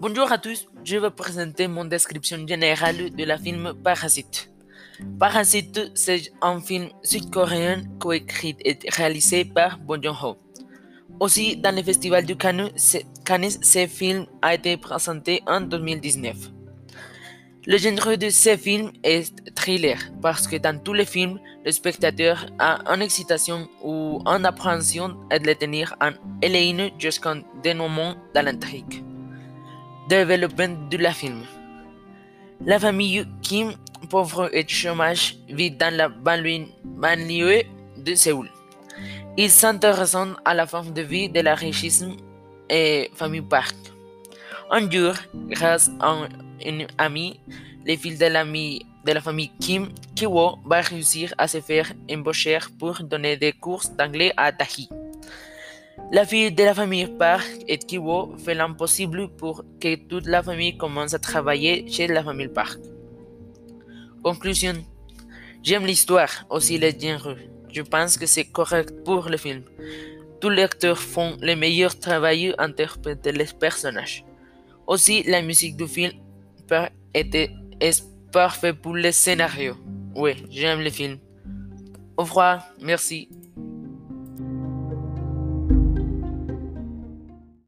Bonjour à tous, je vais présenter mon description générale de la film Parasite. Parasite, c'est un film sud-coréen coécrit et réalisé par Bong Joon-ho. Aussi, dans le festival du Cannes, ce film a été présenté en 2019. Le genre de ce film est thriller parce que dans tous les films, le spectateur a une excitation ou une appréhension à le tenir en haleine jusqu'à dénouement dans l'intrigue. Développement de la film. La famille Kim, pauvre et chômage, vit dans la banlieue de Séoul. Ils s'intéressent à la forme de vie de la richesse et famille Park. Un jour, grâce à une amie, les fils de, la famille Kim, Kiwo va réussir à se faire embaucher pour donner des cours d'anglais à Tahi. La fille de la famille Park et Kiwo fait l'impossible pour que toute la famille commence à travailler chez la famille Park. Conclusion. J'aime l'histoire, aussi le genre. Je pense que c'est correct pour le film. Tous les acteurs font le meilleur travail interpréter les personnages. Aussi, la musique du film est parfaite pour le scénario. Oui, j'aime le film. Au revoir, merci.